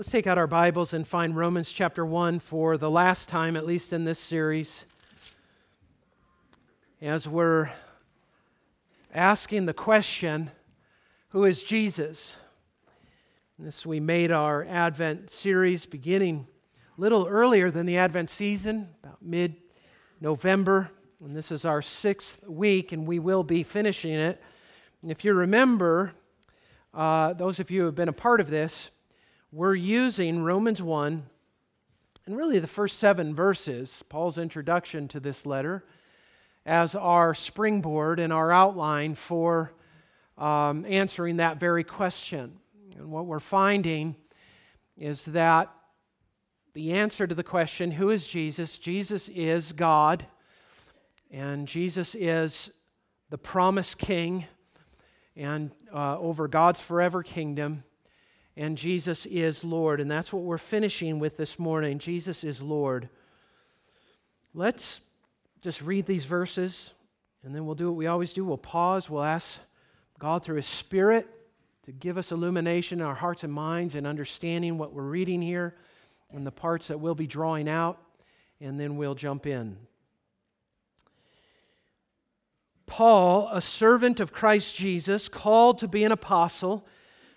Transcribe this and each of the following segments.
Let's take out our Bibles and find Romans chapter 1 for the last time, at least in this series. As we're asking the question, Who is Jesus? This we made our Advent series beginning a little earlier than the Advent season, about mid November. And this is our sixth week, and we will be finishing it. And if you remember, uh, those of you who have been a part of this, we're using Romans 1 and really the first seven verses, Paul's introduction to this letter, as our springboard and our outline for um, answering that very question. And what we're finding is that the answer to the question, who is Jesus? Jesus is God, and Jesus is the promised king and uh, over God's forever kingdom and Jesus is Lord. And that's what we're finishing with this morning. Jesus is Lord. Let's just read these verses, and then we'll do what we always do. We'll pause, we'll ask God through His Spirit to give us illumination in our hearts and minds and understanding what we're reading here and the parts that we'll be drawing out, and then we'll jump in. Paul, a servant of Christ Jesus, called to be an apostle,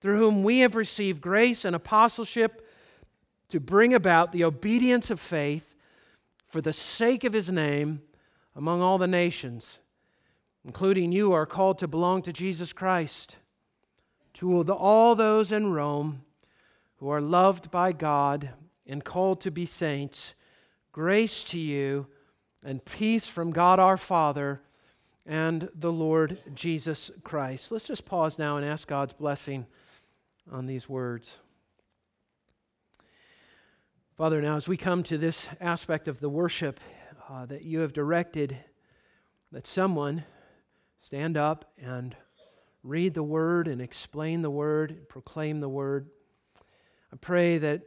through whom we have received grace and apostleship to bring about the obedience of faith for the sake of his name among all the nations, including you, are called to belong to Jesus Christ. To all those in Rome who are loved by God and called to be saints, grace to you and peace from God our Father and the Lord Jesus Christ. Let's just pause now and ask God's blessing on these words. Father, now as we come to this aspect of the worship uh, that you have directed, that someone stand up and read the word and explain the word and proclaim the word. I pray that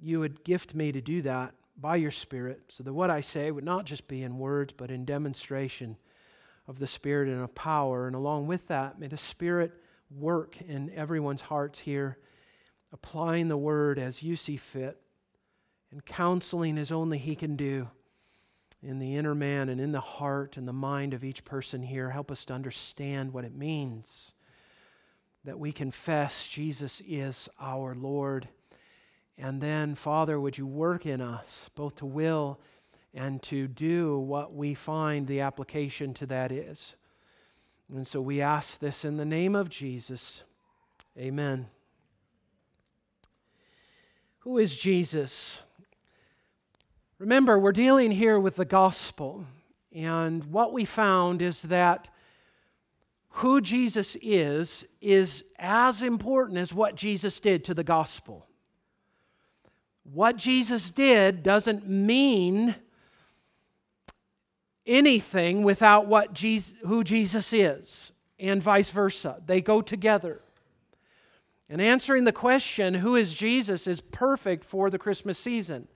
you would gift me to do that by your Spirit so that what I say would not just be in words but in demonstration of the Spirit and of power. And along with that, may the Spirit work in everyone's hearts here, applying the word as you see fit, and counseling as only He can do in the inner man and in the heart and the mind of each person here. Help us to understand what it means that we confess Jesus is our Lord. And then, Father, would you work in us both to will and to do what we find the application to that is. And so we ask this in the name of Jesus. Amen. Who is Jesus? Remember, we're dealing here with the gospel. And what we found is that who Jesus is is as important as what Jesus did to the gospel. What Jesus did doesn't mean anything without what Jesus, who Jesus is, and vice versa. They go together. And answering the question, who is Jesus, is perfect for the Christmas season.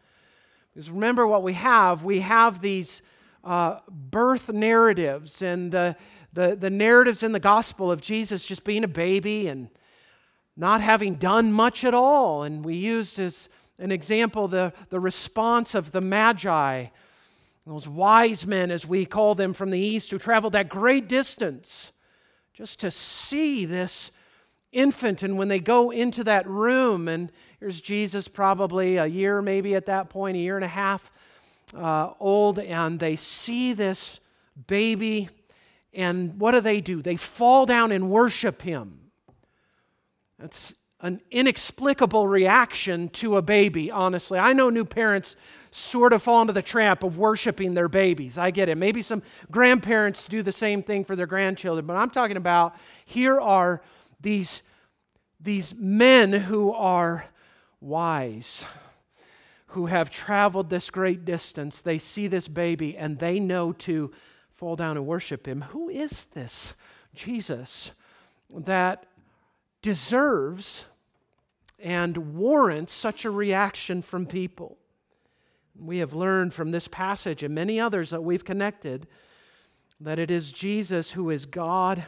Because remember what we have we have these uh, birth narratives and the, the, the narratives in the gospel of Jesus just being a baby and not having done much at all. And we used as an example the, the response of the Magi those wise men, as we call them from the east, who traveled that great distance just to see this infant. And when they go into that room, and here's Jesus, probably a year, maybe at that point, a year and a half uh, old, and they see this baby, and what do they do? They fall down and worship him. That's an inexplicable reaction to a baby, honestly. I know new parents sort of fall into the trap of worshiping their babies. I get it. Maybe some grandparents do the same thing for their grandchildren, but I'm talking about here are these, these men who are wise, who have traveled this great distance, they see this baby and they know to fall down and worship him. Who is this Jesus that deserves and warrants such a reaction from people? We have learned from this passage and many others that we've connected that it is Jesus who is God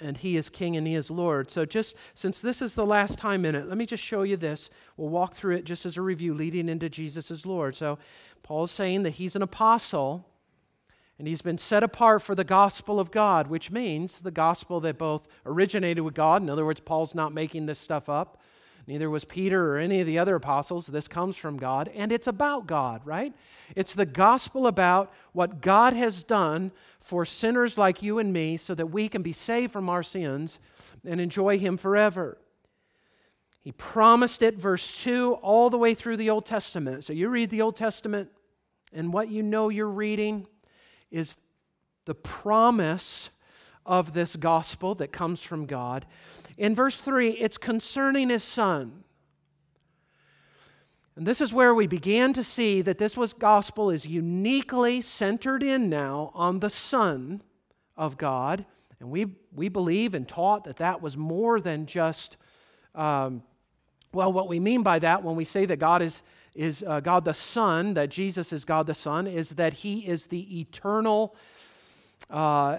and he is king and he is Lord. So, just since this is the last time in it, let me just show you this. We'll walk through it just as a review leading into Jesus as Lord. So, Paul is saying that he's an apostle and he's been set apart for the gospel of God, which means the gospel that both originated with God. In other words, Paul's not making this stuff up. Neither was Peter or any of the other apostles. This comes from God, and it's about God, right? It's the gospel about what God has done for sinners like you and me so that we can be saved from our sins and enjoy Him forever. He promised it, verse 2, all the way through the Old Testament. So you read the Old Testament, and what you know you're reading is the promise of this gospel that comes from God. In verse 3, it's concerning his son. And this is where we began to see that this was gospel is uniquely centered in now on the Son of God. And we, we believe and taught that that was more than just, um, well, what we mean by that when we say that God is, is uh, God the Son, that Jesus is God the Son, is that He is the eternal uh,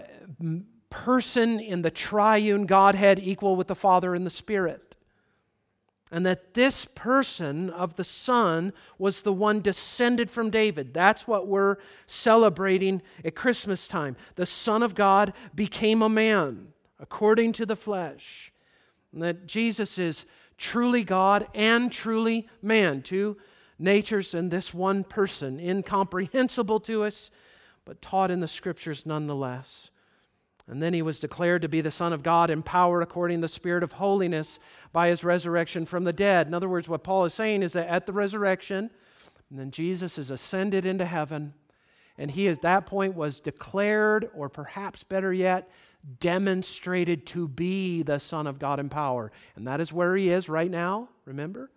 person in the triune Godhead equal with the Father and the Spirit. And that this person of the Son was the one descended from David. That's what we're celebrating at Christmas time. The Son of God became a man according to the flesh. And that Jesus is truly God and truly man, two natures in this one person, incomprehensible to us, but taught in the scriptures nonetheless. And then he was declared to be the Son of God, empowered according to the Spirit of holiness by his resurrection from the dead. In other words, what Paul is saying is that at the resurrection, and then Jesus is ascended into heaven, and he at that point was declared, or perhaps better yet, demonstrated to be the Son of God in power. And that is where he is right now, remember?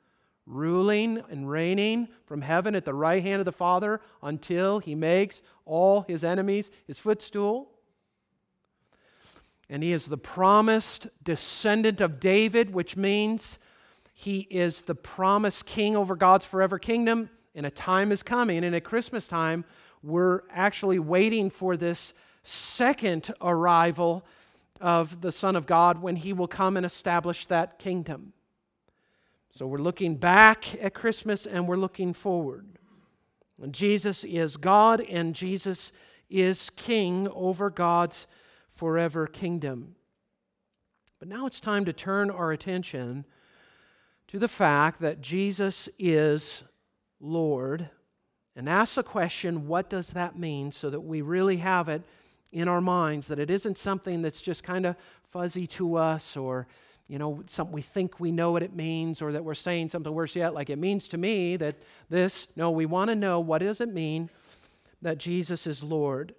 Ruling and reigning from heaven at the right hand of the Father until he makes all his enemies his footstool and he is the promised descendant of David, which means he is the promised king over God's forever kingdom. And a time is coming, and at Christmas time, we're actually waiting for this second arrival of the Son of God when he will come and establish that kingdom. So we're looking back at Christmas and we're looking forward. And Jesus is God and Jesus is king over God's forever kingdom. But now it's time to turn our attention to the fact that Jesus is Lord and ask the question what does that mean so that we really have it in our minds, that it isn't something that's just kind of fuzzy to us or you know, something we think we know what it means, or that we're saying something worse yet, like it means to me that this. No, we want to know what does it mean that Jesus is Lord.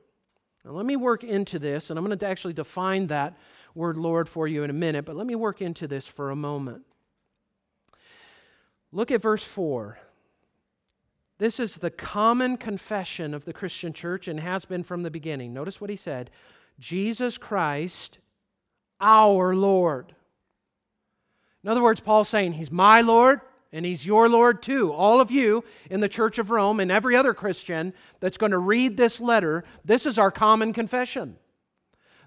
Now, let me work into this, and I'm going to actually define that word Lord for you in a minute, but let me work into this for a moment. Look at verse 4. This is the common confession of the Christian church and has been from the beginning. Notice what he said Jesus Christ, our Lord. In other words, Paul's saying, He's my Lord, and he's your Lord too. All of you in the Church of Rome and every other Christian that's going to read this letter, this is our common confession.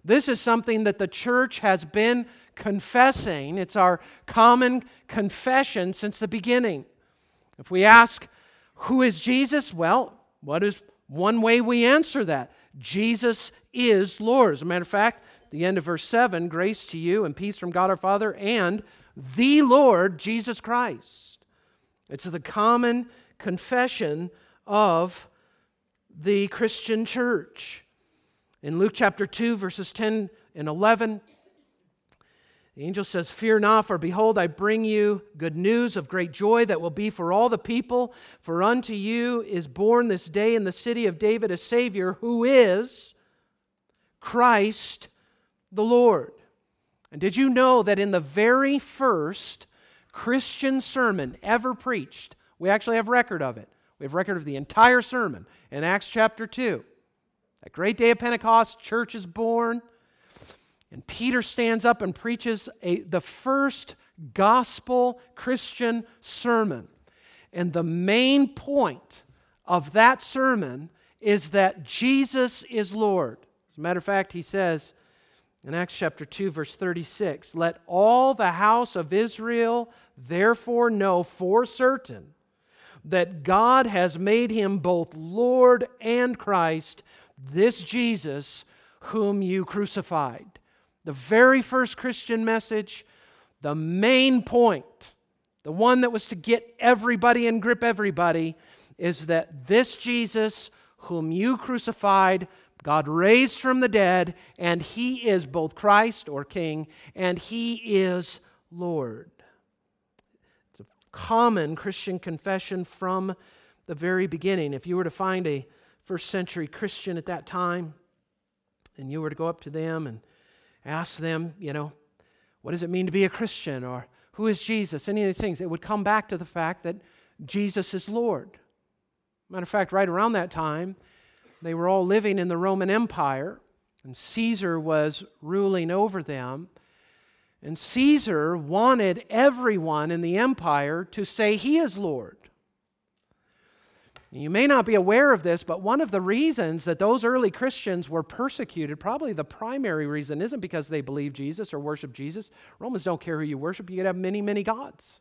This is something that the church has been confessing. It's our common confession since the beginning. If we ask, who is Jesus? Well, what is one way we answer that? Jesus is Lord. As a matter of fact, the end of verse 7 grace to you and peace from God our Father and the Lord Jesus Christ. It's the common confession of the Christian church. In Luke chapter 2, verses 10 and 11, the angel says, Fear not, for behold, I bring you good news of great joy that will be for all the people. For unto you is born this day in the city of David a Savior who is Christ the Lord. And did you know that in the very first Christian sermon ever preached We actually have record of it. We have record of the entire sermon in Acts chapter 2. That great day of Pentecost, church is born. And Peter stands up and preaches a, the first gospel Christian sermon. And the main point of that sermon is that Jesus is Lord. As a matter of fact, he says in Acts chapter 2, verse 36 Let all the house of Israel therefore know for certain that God has made him both Lord and Christ, this Jesus whom you crucified. The very first Christian message, the main point, the one that was to get everybody and grip everybody, is that this Jesus whom you crucified, God raised from the dead, and he is both Christ or King, and he is Lord. It's a common Christian confession from the very beginning. If you were to find a first century Christian at that time, and you were to go up to them and ask them, you know, what does it mean to be a Christian? Or who is Jesus? Any of these things, it would come back to the fact that Jesus is Lord. Matter of fact, right around that time, they were all living in the Roman Empire, and Caesar was ruling over them. And Caesar wanted everyone in the empire to say he is Lord. You may not be aware of this, but one of the reasons that those early Christians were persecuted, probably the primary reason, isn't because they believe Jesus or worship Jesus. Romans don't care who you worship, you could have many, many gods.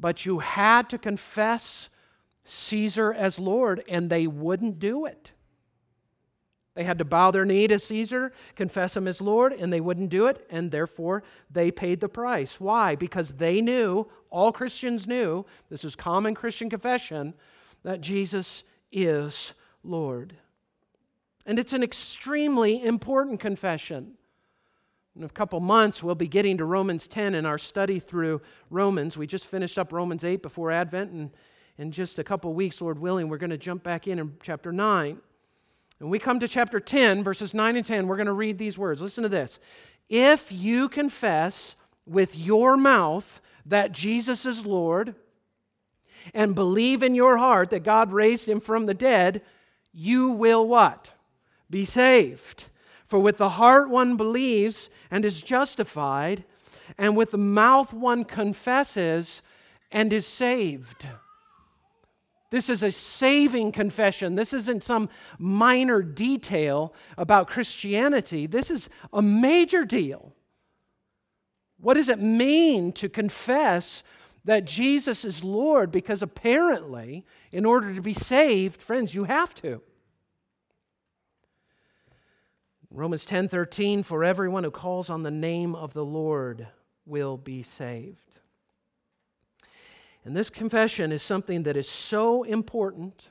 But you had to confess Caesar as Lord, and they wouldn't do it. They had to bow their knee to Caesar, confess him as Lord, and they wouldn't do it, and therefore they paid the price. Why? Because they knew, all Christians knew, this is common Christian confession, that Jesus is Lord. And it's an extremely important confession. In a couple months, we'll be getting to Romans 10 in our study through Romans. We just finished up Romans 8 before Advent, and in just a couple weeks, Lord willing, we're going to jump back in in chapter 9. And we come to chapter 10, verses 9 and 10, we're going to read these words. Listen to this. If you confess with your mouth that Jesus is Lord and believe in your heart that God raised him from the dead, you will what? Be saved. For with the heart one believes and is justified, and with the mouth one confesses and is saved. This is a saving confession. This isn't some minor detail about Christianity. This is a major deal. What does it mean to confess that Jesus is Lord? Because apparently, in order to be saved, friends, you have to. Romans 10:13 for everyone who calls on the name of the Lord will be saved. And this confession is something that is so important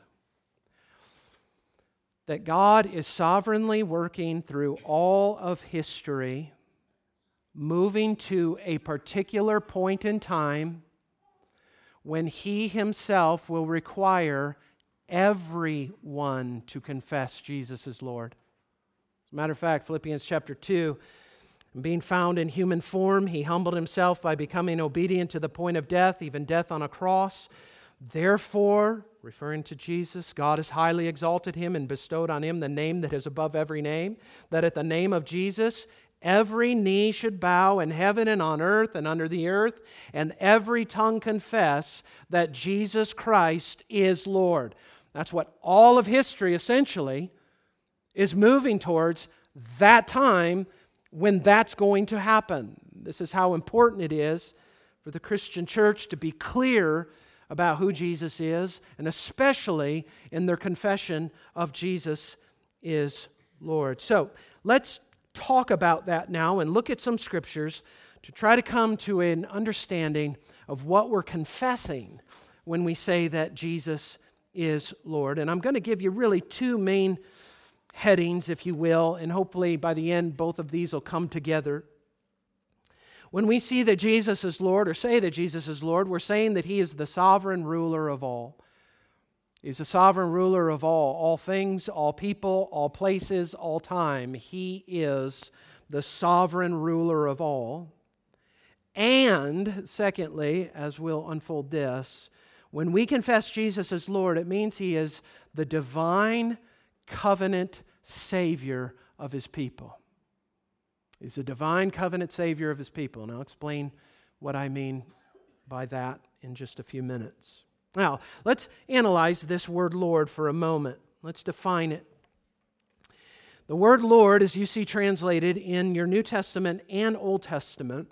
that God is sovereignly working through all of history, moving to a particular point in time when He Himself will require everyone to confess Jesus as Lord. As a matter of fact, Philippians chapter 2 being found in human form, he humbled himself by becoming obedient to the point of death, even death on a cross. Therefore, referring to Jesus, God has highly exalted him and bestowed on him the name that is above every name, that at the name of Jesus, every knee should bow in heaven and on earth and under the earth, and every tongue confess that Jesus Christ is Lord. That's what all of history essentially is moving towards that time when that's going to happen. This is how important it is for the Christian church to be clear about who Jesus is, and especially in their confession of Jesus is Lord. So let's talk about that now and look at some scriptures to try to come to an understanding of what we're confessing when we say that Jesus is Lord. And I'm going to give you really two main headings, if you will, and hopefully by the end, both of these will come together. When we see that Jesus is Lord, or say that Jesus is Lord, we're saying that He is the sovereign ruler of all. He's the sovereign ruler of all, all things, all people, all places, all time. He is the sovereign ruler of all. And, secondly, as we'll unfold this, when we confess Jesus as Lord, it means He is the divine covenant Savior of His people. He's a divine covenant Savior of His people. And I'll explain what I mean by that in just a few minutes. Now, let's analyze this word Lord for a moment. Let's define it. The word Lord, as you see translated in your New Testament and Old Testament,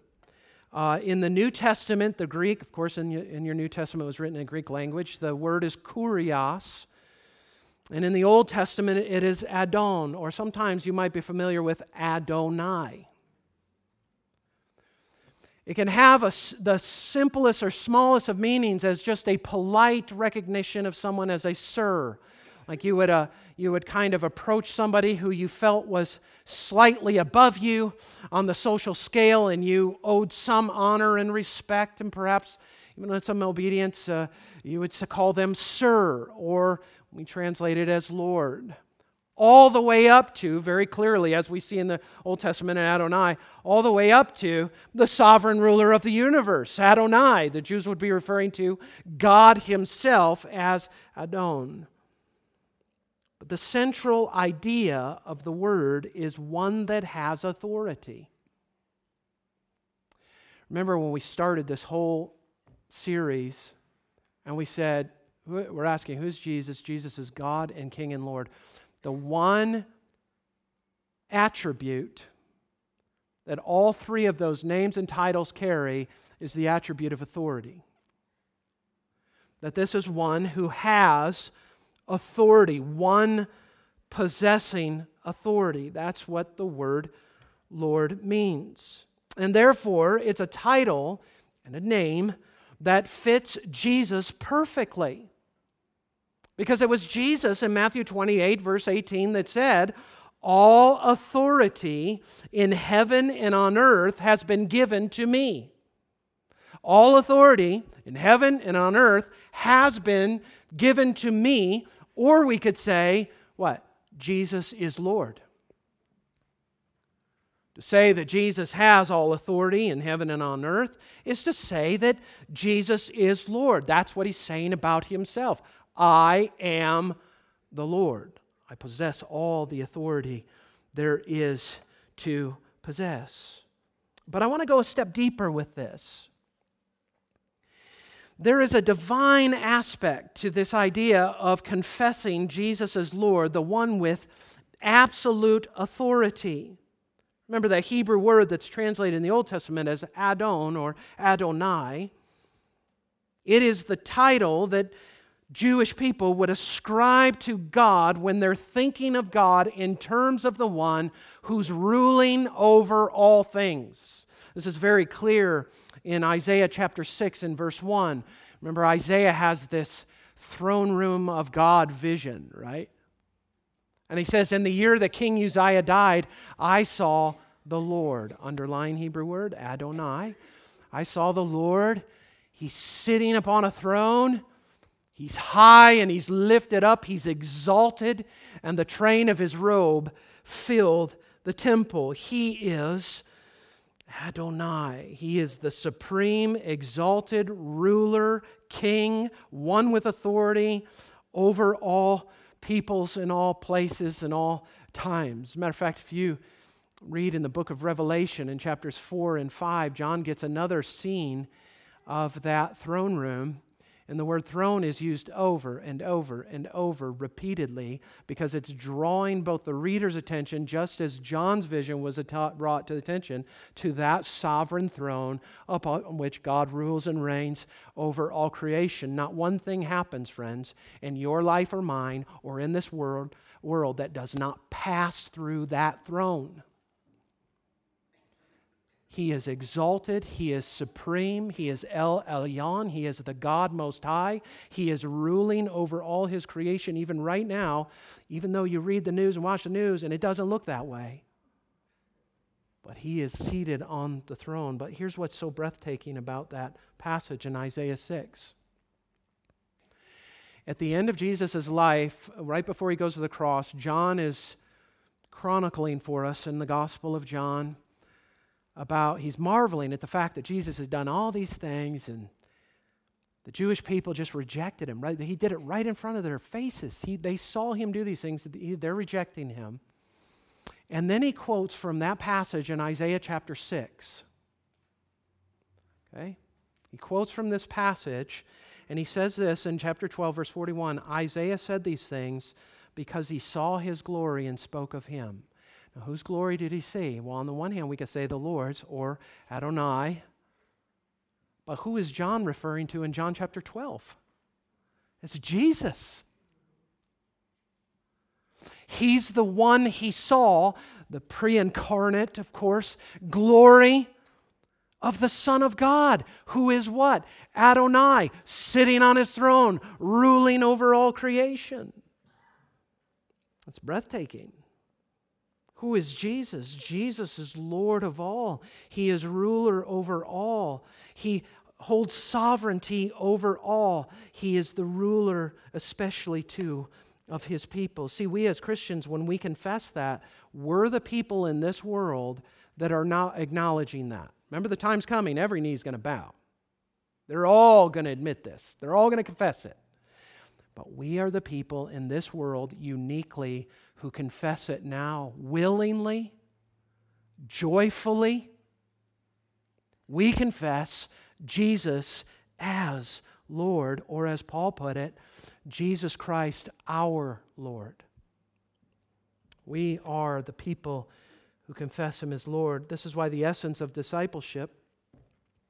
uh, in the New Testament, the Greek, of course, in in your New Testament was written in Greek language. The word is kurios. And in the Old Testament, it is Adon, or sometimes you might be familiar with Adonai. It can have a, the simplest or smallest of meanings as just a polite recognition of someone as a sir. Like you would, uh, you would kind of approach somebody who you felt was slightly above you on the social scale and you owed some honor and respect and perhaps even some obedience, uh, you would call them sir, or we translate it as Lord. All the way up to, very clearly, as we see in the Old Testament in Adonai, all the way up to the sovereign ruler of the universe, Adonai. The Jews would be referring to God Himself as Adon. But the central idea of the word is one that has authority. Remember when we started this whole series and we said, we're asking, who's Jesus? Jesus is God and King and Lord. The one attribute that all three of those names and titles carry is the attribute of authority. That this is one who has authority, one possessing authority. That's what the word Lord means. And therefore, it's a title and a name that fits Jesus perfectly. Because it was Jesus in Matthew 28, verse 18, that said, All authority in heaven and on earth has been given to me. All authority in heaven and on earth has been given to me or we could say, what? Jesus is Lord. To say that Jesus has all authority in heaven and on earth is to say that Jesus is Lord. That's what he's saying about himself. I am the Lord. I possess all the authority there is to possess. But I want to go a step deeper with this. There is a divine aspect to this idea of confessing Jesus as Lord, the one with absolute authority. Remember that Hebrew word that's translated in the Old Testament as Adon or Adonai. It is the title that Jewish people would ascribe to God when they're thinking of God in terms of the one who's ruling over all things. This is very clear in Isaiah chapter 6 and verse 1. Remember, Isaiah has this throne room of God vision, right? And he says, In the year that King Uzziah died, I saw the Lord. Underlying Hebrew word, Adonai. I saw the Lord. He's sitting upon a throne. He's high and he's lifted up. He's exalted. And the train of his robe filled the temple. He is Adonai. He is the supreme, exalted ruler, king, one with authority over all peoples in all places and all times. Matter of fact, if you read in the book of Revelation in chapters 4 and 5, John gets another scene of that throne room and the word throne is used over and over and over repeatedly because it's drawing both the reader's attention, just as John's vision was brought to attention, to that sovereign throne upon which God rules and reigns over all creation. Not one thing happens, friends, in your life or mine or in this world, world that does not pass through that throne. He is exalted. He is supreme. He is El Elyon. He is the God Most High. He is ruling over all His creation, even right now, even though you read the news and watch the news and it doesn't look that way. But He is seated on the throne. But here's what's so breathtaking about that passage in Isaiah 6. At the end of Jesus' life, right before he goes to the cross, John is chronicling for us in the Gospel of John about, he's marveling at the fact that Jesus has done all these things and The Jewish people just rejected him. Right? He did it right in front of their faces. He, they saw him do these things. They're rejecting him. And then he quotes from that passage in Isaiah chapter 6. Okay? He quotes from this passage, and he says this in chapter 12, verse 41 Isaiah said these things because he saw his glory and spoke of him. Now, whose glory did he see? Well, on the one hand, we could say the Lord's or Adonai. But who is John referring to in John chapter 12? It's Jesus. He's the one he saw, the pre incarnate, of course, glory of the Son of God, who is what? Adonai, sitting on his throne, ruling over all creation. It's breathtaking. Who is Jesus? Jesus is Lord of all. He is ruler over all. He holds sovereignty over all. He is the ruler, especially too, of his people. See, we as Christians, when we confess that, we're the people in this world that are not acknowledging that. Remember, the time's coming, every knee's going to bow. They're all going to admit this, they're all going to confess it. But we are the people in this world uniquely who confess it now willingly, joyfully. We confess Jesus as Lord, or as Paul put it, Jesus Christ our Lord. We are the people who confess Him as Lord. This is why the essence of discipleship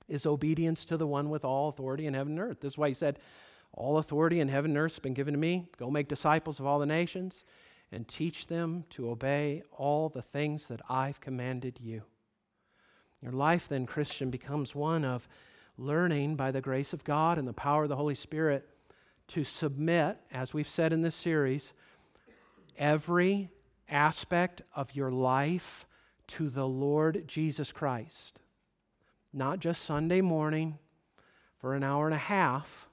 is obedience to the one with all authority in heaven and earth. This is why He said, All authority in heaven and earth has been given to me. Go make disciples of all the nations and teach them to obey all the things that I've commanded you. Your life, then, Christian, becomes one of learning by the grace of God and the power of the Holy Spirit to submit, as we've said in this series, every aspect of your life to the Lord Jesus Christ. Not just Sunday morning for an hour and a half,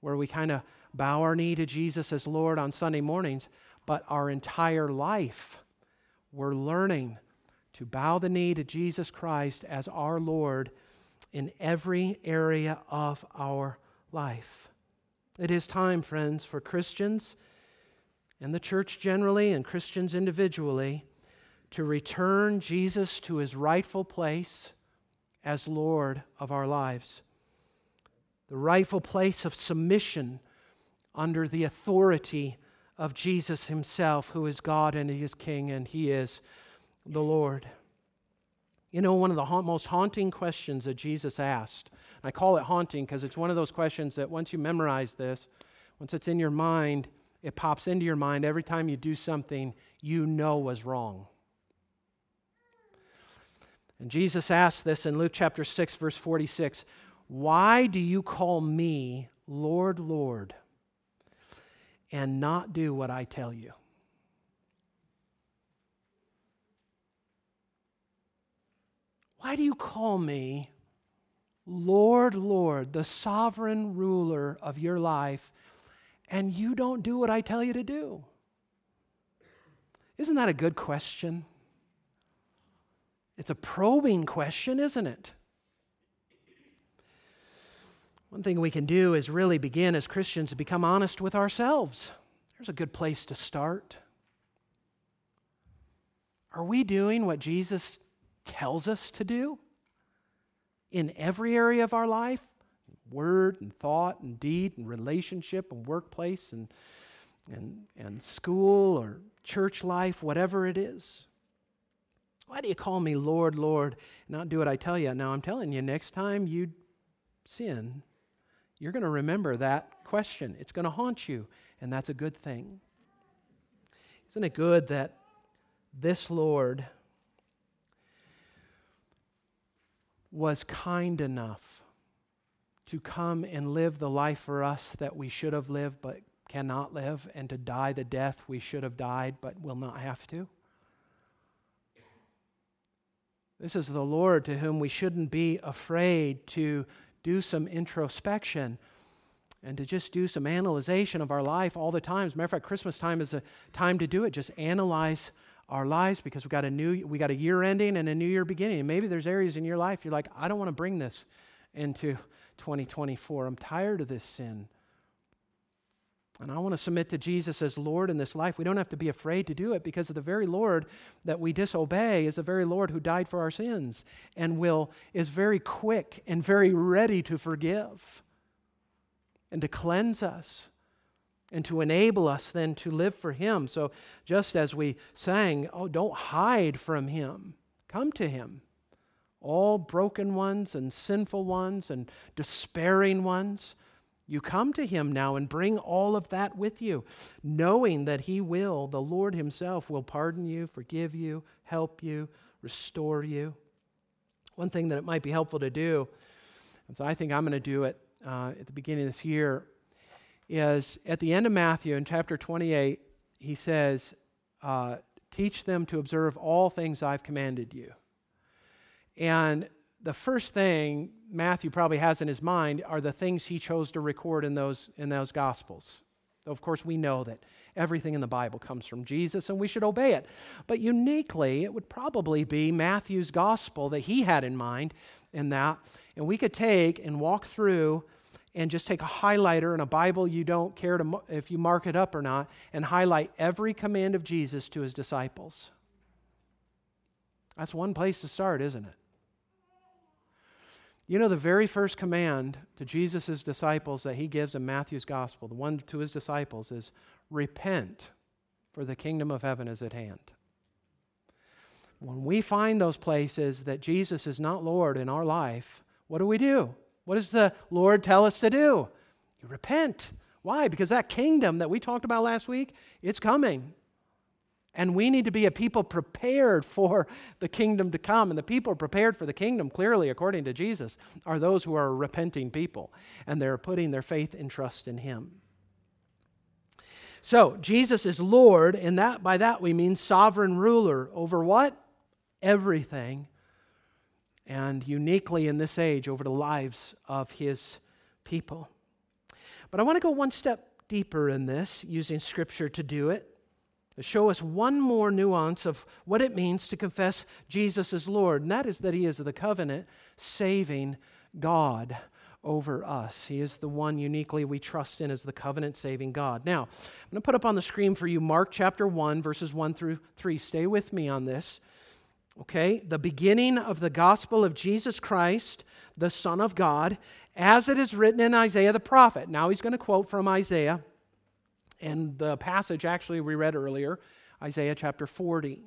where we kind of bow our knee to Jesus as Lord on Sunday mornings, but our entire life, we're learning to bow the knee to Jesus Christ as our Lord in every area of our life. It is time, friends, for Christians and the church generally and Christians individually to return Jesus to his rightful place as Lord of our lives. The rightful place of submission under the authority of Jesus himself, who is God and he is King and he is the Lord. You know, one of the ha- most haunting questions that Jesus asked, I call it haunting because it's one of those questions that once you memorize this, once it's in your mind, it pops into your mind every time you do something you know was wrong. And Jesus asked this in Luke chapter 6, verse 46 Why do you call me Lord, Lord, and not do what I tell you? Why do you call me Lord, Lord, the sovereign ruler of your life, and you don't do what I tell you to do? Isn't that a good question? It's a probing question, isn't it? One thing we can do is really begin as Christians to become honest with ourselves. There's a good place to start. Are we doing what Jesus tells us to do in every area of our life word and thought and deed and relationship and workplace and, and, and school or church life, whatever it is. Why do you call me Lord, Lord, and not do what I tell you? Now, I'm telling you, next time you sin, you're going to remember that question. It's going to haunt you, and that's a good thing. Isn't it good that this Lord was kind enough to come and live the life for us that we should have lived but cannot live, and to die the death we should have died but will not have to. This is the Lord to whom we shouldn't be afraid to do some introspection and to just do some analyzation of our life all the time. As a matter of fact, Christmas time is a time to do it. Just analyze our lives because we got a new we got a year ending and a new year beginning. And maybe there's areas in your life you're like, I don't want to bring this into 2024. I'm tired of this sin. And I want to submit to Jesus as Lord in this life. We don't have to be afraid to do it because of the very Lord that we disobey is the very Lord who died for our sins and will is very quick and very ready to forgive and to cleanse us and to enable us then to live for him. So just as we sang, oh don't hide from him. Come to him. All broken ones and sinful ones and despairing ones you come to him now and bring all of that with you, knowing that he will, the Lord himself, will pardon you, forgive you, help you, restore you. One thing that it might be helpful to do, and so I think I'm going to do it uh, at the beginning of this year, is at the end of Matthew in chapter 28, he says, uh, Teach them to observe all things I've commanded you. And the first thing Matthew probably has in his mind are the things he chose to record in those, in those Gospels. Of course, we know that everything in the Bible comes from Jesus and we should obey it. But uniquely, it would probably be Matthew's Gospel that he had in mind in that. And we could take and walk through and just take a highlighter and a Bible you don't care to if you mark it up or not and highlight every command of Jesus to his disciples. That's one place to start, isn't it? You know, the very first command to Jesus' disciples that he gives in Matthew's gospel, the one to his disciples, is repent, for the kingdom of heaven is at hand. When we find those places that Jesus is not Lord in our life, what do we do? What does the Lord tell us to do? You repent. Why? Because that kingdom that we talked about last week, it's coming. And we need to be a people prepared for the kingdom to come. And the people prepared for the kingdom, clearly, according to Jesus, are those who are repenting people and they're putting their faith and trust in Him. So, Jesus is Lord, and that by that we mean sovereign ruler over what? Everything. And uniquely in this age, over the lives of His people. But I want to go one step deeper in this, using Scripture to do it to show us one more nuance of what it means to confess Jesus as Lord, and that is that He is the covenant saving God over us. He is the one uniquely we trust in as the covenant saving God. Now, I'm going to put up on the screen for you Mark chapter 1, verses 1 through 3. Stay with me on this. Okay, the beginning of the gospel of Jesus Christ, the Son of God, as it is written in Isaiah the prophet. Now he's going to quote from Isaiah and the passage actually we read earlier, Isaiah chapter 40.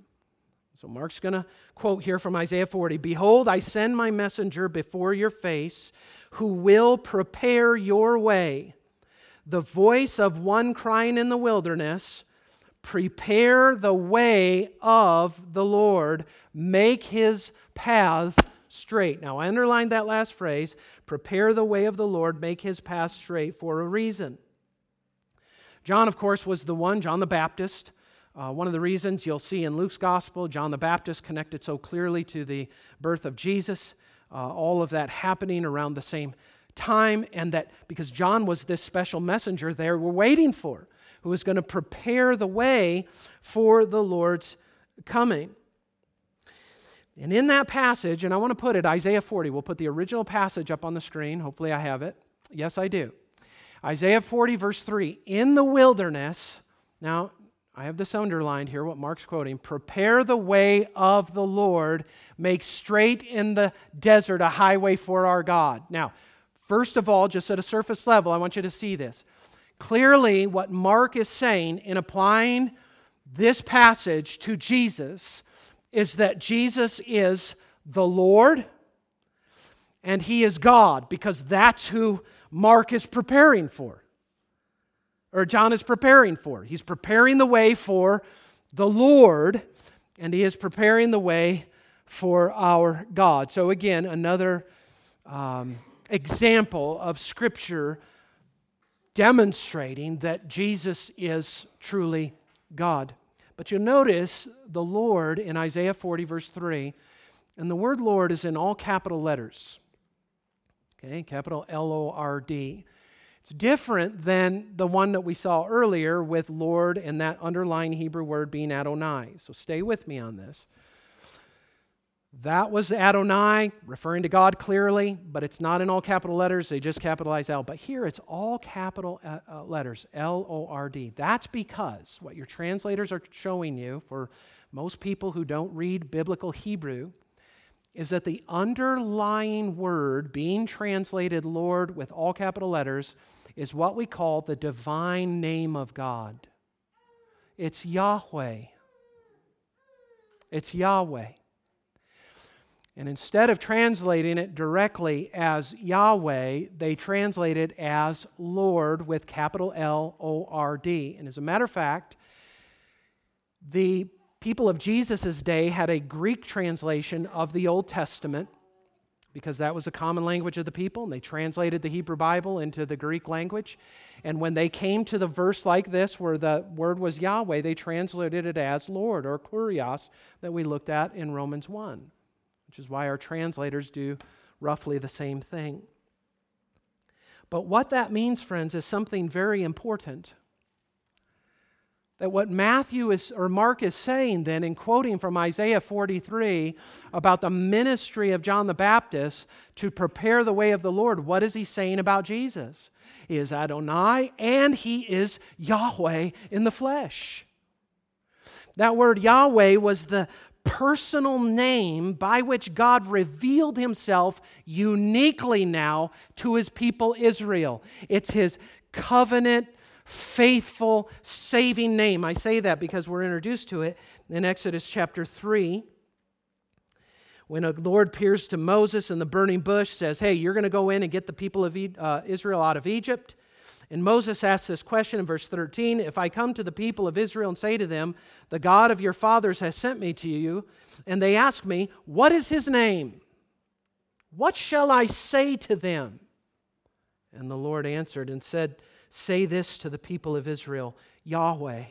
So Mark's going to quote here from Isaiah 40 Behold, I send my messenger before your face who will prepare your way. The voice of one crying in the wilderness, Prepare the way of the Lord, make his path straight. Now, I underlined that last phrase prepare the way of the Lord, make his path straight for a reason. John, of course, was the one, John the Baptist. Uh, one of the reasons you'll see in Luke's gospel, John the Baptist connected so clearly to the birth of Jesus, uh, all of that happening around the same time, and that because John was this special messenger they were waiting for, who was going to prepare the way for the Lord's coming. And in that passage, and I want to put it, Isaiah 40, we'll put the original passage up on the screen. Hopefully, I have it. Yes, I do. Isaiah 40, verse 3 In the wilderness, now I have this underlined here, what Mark's quoting prepare the way of the Lord, make straight in the desert a highway for our God. Now, first of all, just at a surface level, I want you to see this. Clearly, what Mark is saying in applying this passage to Jesus is that Jesus is the Lord and he is God because that's who Mark is preparing for, or John is preparing for. He's preparing the way for the Lord, and he is preparing the way for our God. So, again, another um, example of Scripture demonstrating that Jesus is truly God. But you'll notice the Lord in Isaiah 40, verse 3, and the word Lord is in all capital letters okay, capital L O R D. It's different than the one that we saw earlier with Lord and that underlying Hebrew word being Adonai. So stay with me on this. That was Adonai, referring to God clearly, but it's not in all capital letters. They just capitalize L. But here it's all capital uh, uh, letters L O R D. That's because what your translators are showing you, for most people who don't read biblical Hebrew, is that the underlying word being translated Lord with all capital letters is what we call the divine name of God. It's Yahweh. It's Yahweh. And instead of translating it directly as Yahweh, they translate it as Lord with capital L O R D. And as a matter of fact, the people of Jesus' day had a Greek translation of the Old Testament because that was the common language of the people, and they translated the Hebrew Bible into the Greek language. And when they came to the verse like this, where the word was Yahweh, they translated it as Lord or Kurios that we looked at in Romans 1 which is why our translators do roughly the same thing. But what that means, friends, is something very important. That what Matthew is, or Mark is saying then, in quoting from Isaiah 43 about the ministry of John the Baptist to prepare the way of the Lord, what is he saying about Jesus? He is Adonai and he is Yahweh in the flesh. That word Yahweh was the personal name by which God revealed himself uniquely now to his people Israel. It's his covenant, faithful, saving name. I say that because we're introduced to it in Exodus chapter 3 when the Lord appears to Moses in the burning bush, says, Hey, you're going to go in and get the people of uh, Israel out of Egypt. And Moses asks this question in verse 13 If I come to the people of Israel and say to them, The God of your fathers has sent me to you, and they ask me, What is his name? What shall I say to them? And the Lord answered and said, Say this to the people of Israel Yahweh,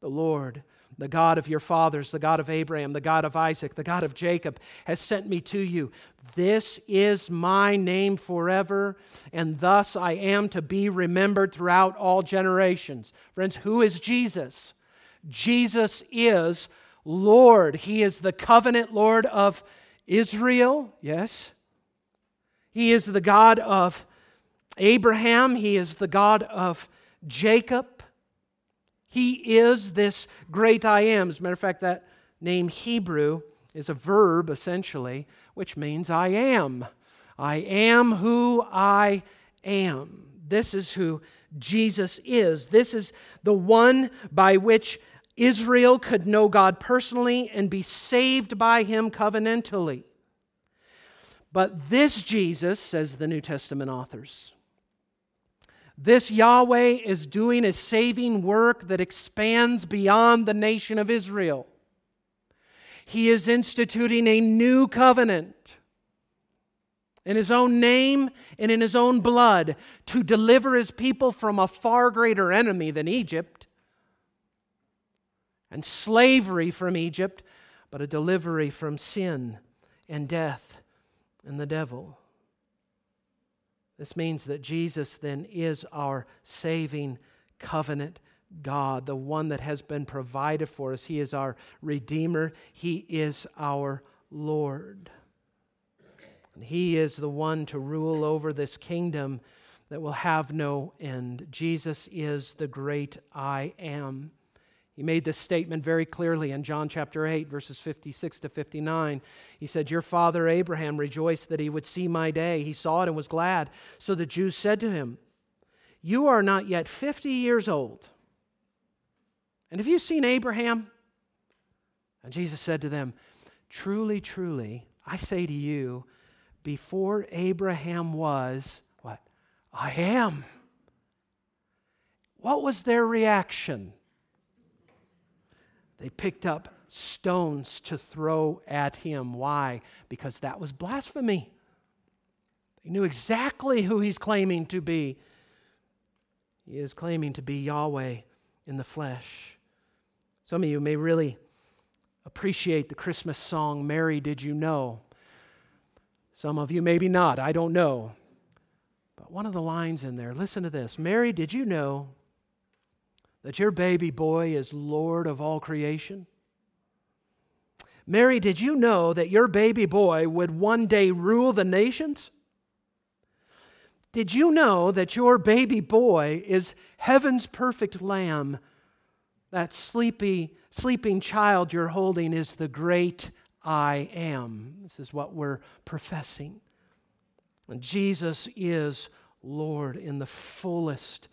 the Lord, the God of your fathers, the God of Abraham, the God of Isaac, the God of Jacob, has sent me to you. This is my name forever, and thus I am to be remembered throughout all generations. Friends, who is Jesus? Jesus is Lord. He is the covenant Lord of Israel, yes. He is the God of Abraham, He is the God of Jacob. He is this great I am. As a matter of fact, that name Hebrew is a verb essentially, which means I am. I am who I am. This is who Jesus is. This is the one by which Israel could know God personally and be saved by him covenantally. But this Jesus, says the New Testament authors, this Yahweh is doing a saving work that expands beyond the nation of Israel. He is instituting a new covenant in his own name and in his own blood to deliver his people from a far greater enemy than Egypt and slavery from Egypt, but a delivery from sin and death and the devil. This means that Jesus then is our saving covenant God, the one that has been provided for us. He is our Redeemer, He is our Lord. And He is the one to rule over this kingdom that will have no end. Jesus is the great I am. He made this statement very clearly in John chapter 8, verses 56 to 59. He said, Your father Abraham rejoiced that he would see my day. He saw it and was glad. So the Jews said to him, You are not yet 50 years old. And have you seen Abraham? And Jesus said to them, Truly, truly, I say to you, before Abraham was, what? I am. What was their reaction? They picked up stones to throw at him. Why? Because that was blasphemy. They knew exactly who he's claiming to be. He is claiming to be Yahweh in the flesh. Some of you may really appreciate the Christmas song, Mary, Did You Know? Some of you maybe not, I don't know. But one of the lines in there, listen to this Mary, did you know that your baby boy is Lord of all creation? Mary, did you know that your baby boy would one day rule the nations? Did you know that your baby boy is heaven's perfect lamb? That sleepy, sleeping child you're holding is the great I am. This is what we're professing. And Jesus is Lord in the fullest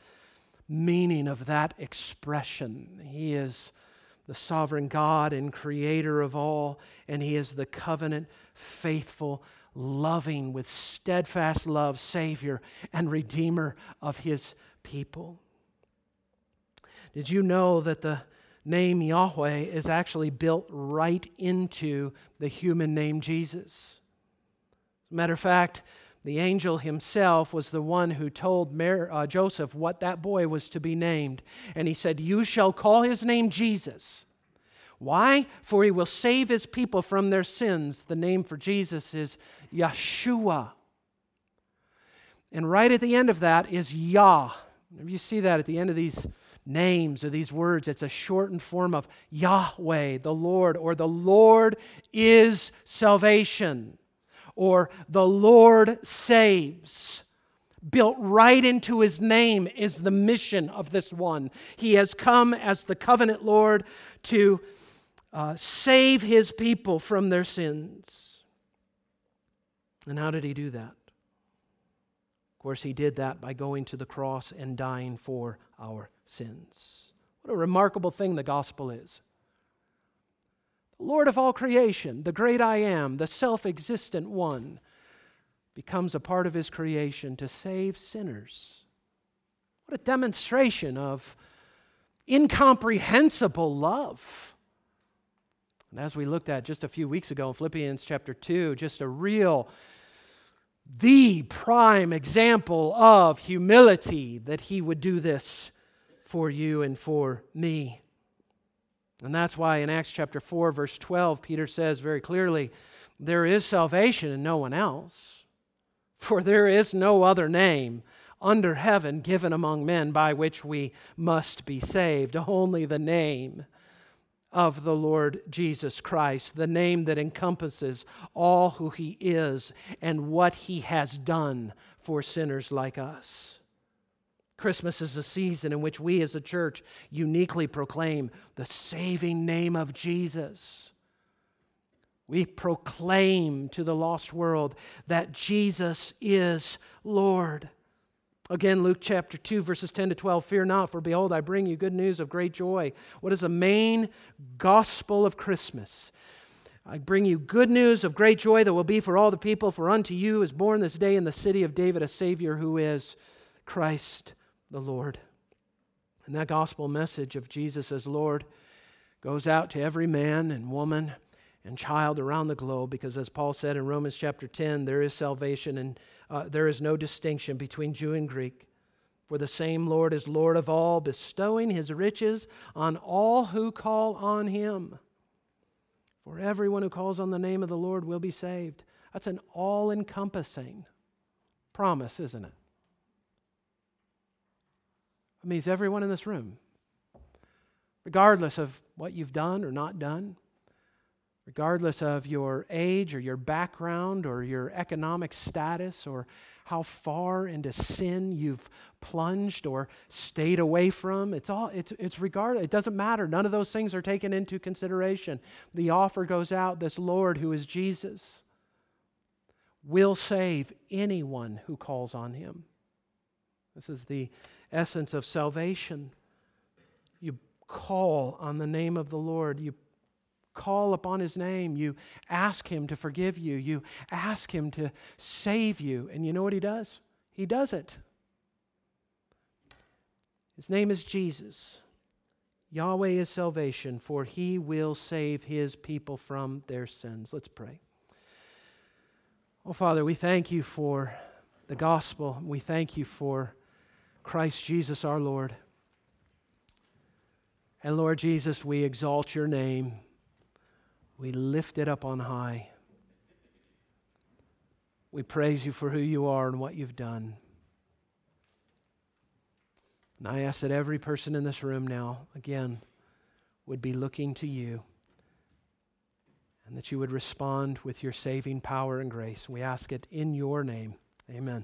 meaning of that expression. He is the sovereign God and creator of all, and He is the covenant, faithful, loving, with steadfast love, Savior and Redeemer of His people. Did you know that the name Yahweh is actually built right into the human name Jesus? As a matter of fact, the angel himself was the one who told Mary, uh, Joseph what that boy was to be named. And he said, You shall call his name Jesus. Why? For he will save his people from their sins. The name for Jesus is Yeshua. And right at the end of that is Yah. If you see that at the end of these names or these words, it's a shortened form of Yahweh, the Lord, or the Lord is salvation or the Lord saves. Built right into his name is the mission of this one. He has come as the covenant Lord to uh, save his people from their sins. And how did he do that? Of course, he did that by going to the cross and dying for our sins. What a remarkable thing the gospel is. Lord of all creation, the great I am, the self existent one, becomes a part of his creation to save sinners. What a demonstration of incomprehensible love. And as we looked at just a few weeks ago in Philippians chapter 2, just a real, the prime example of humility that he would do this for you and for me. And that's why in Acts chapter 4, verse 12, Peter says very clearly, There is salvation in no one else, for there is no other name under heaven given among men by which we must be saved, only the name of the Lord Jesus Christ, the name that encompasses all who he is and what he has done for sinners like us. Christmas is a season in which we as a church uniquely proclaim the saving name of Jesus. We proclaim to the lost world that Jesus is Lord. Again, Luke chapter 2, verses 10 to 12 Fear not, for behold, I bring you good news of great joy. What is the main gospel of Christmas? I bring you good news of great joy that will be for all the people, for unto you is born this day in the city of David a Savior who is Christ the Lord. And that gospel message of Jesus as Lord goes out to every man and woman and child around the globe because, as Paul said in Romans chapter 10, there is salvation and uh, there is no distinction between Jew and Greek. For the same Lord is Lord of all, bestowing his riches on all who call on him. For everyone who calls on the name of the Lord will be saved. That's an all encompassing promise, isn't it? Means everyone in this room, regardless of what you've done or not done, regardless of your age or your background or your economic status or how far into sin you've plunged or stayed away from it's all it's it's regardless it doesn't matter. None of those things are taken into consideration. The offer goes out this lord who is jesus will save anyone who calls on him. This is the essence of salvation. You call on the name of the Lord. You call upon his name. You ask him to forgive you. You ask him to save you. And you know what he does? He does it. His name is Jesus. Yahweh is salvation, for he will save his people from their sins. Let's pray. Oh, Father, we thank you for the gospel. We thank you for Christ Jesus our Lord. And Lord Jesus, we exalt your name. We lift it up on high. We praise you for who you are and what you've done. And I ask that every person in this room now, again, would be looking to you and that you would respond with your saving power and grace. We ask it in your name. Amen.